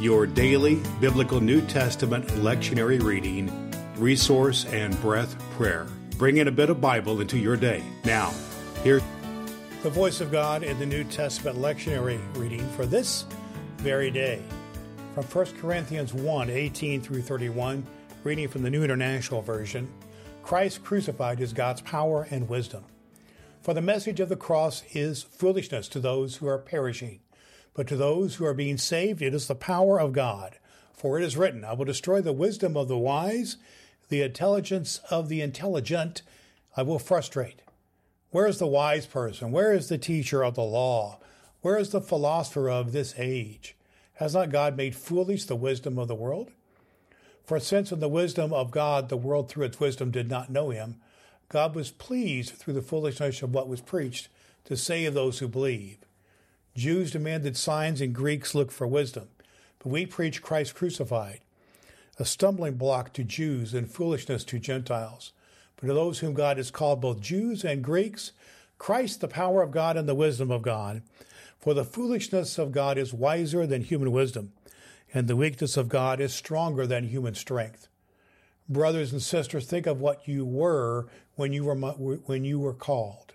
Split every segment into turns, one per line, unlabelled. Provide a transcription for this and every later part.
your daily biblical New Testament lectionary reading, resource, and breath prayer. Bring in a bit of Bible into your day. Now, here's the voice of God in the New Testament lectionary reading for this very day. From 1 Corinthians 1 18 through 31, reading from the New International Version Christ crucified is God's power and wisdom. For the message of the cross is foolishness to those who are perishing but to those who are being saved, it is the power of God. For it is written, I will destroy the wisdom of the wise, the intelligence of the intelligent I will frustrate. Where is the wise person? Where is the teacher of the law? Where is the philosopher of this age? Has not God made foolish the wisdom of the world? For since in the wisdom of God the world through its wisdom did not know him, God was pleased through the foolishness of what was preached to save those who believe. Jews demanded signs and Greeks looked for wisdom. But we preach Christ crucified, a stumbling block to Jews and foolishness to Gentiles. But to those whom God has called both Jews and Greeks, Christ, the power of God and the wisdom of God. For the foolishness of God is wiser than human wisdom, and the weakness of God is stronger than human strength. Brothers and sisters, think of what you were when you were, when you were called.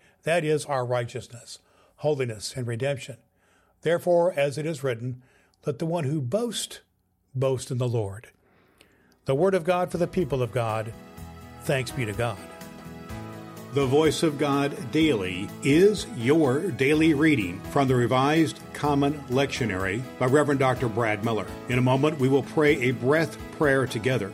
that is our righteousness, holiness, and redemption. Therefore, as it is written, let the one who boasts boast in the Lord. The word of God for the people of God. Thanks be to God. The Voice of God Daily is your daily reading from the Revised Common Lectionary by Reverend Dr. Brad Miller. In a moment, we will pray a breath prayer together.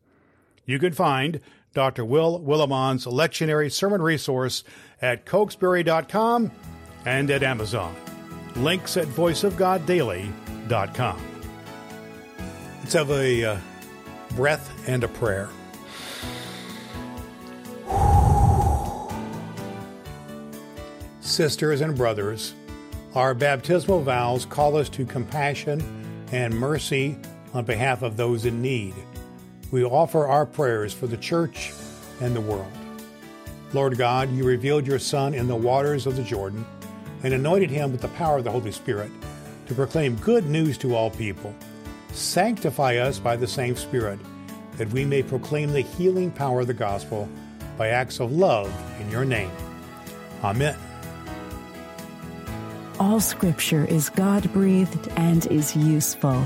You can find Dr. Will Willimon's lectionary sermon resource at cokesbury.com and at Amazon. Links at voiceofgoddaily.com. Let's have a uh, breath and a prayer. Sisters and brothers, our baptismal vows call us to compassion and mercy on behalf of those in need. We offer our prayers for the church and the world. Lord God, you revealed your Son in the waters of the Jordan and anointed him with the power of the Holy Spirit to proclaim good news to all people. Sanctify us by the same Spirit, that we may proclaim the healing power of the gospel by acts of love in your name. Amen.
All scripture is God breathed and is useful.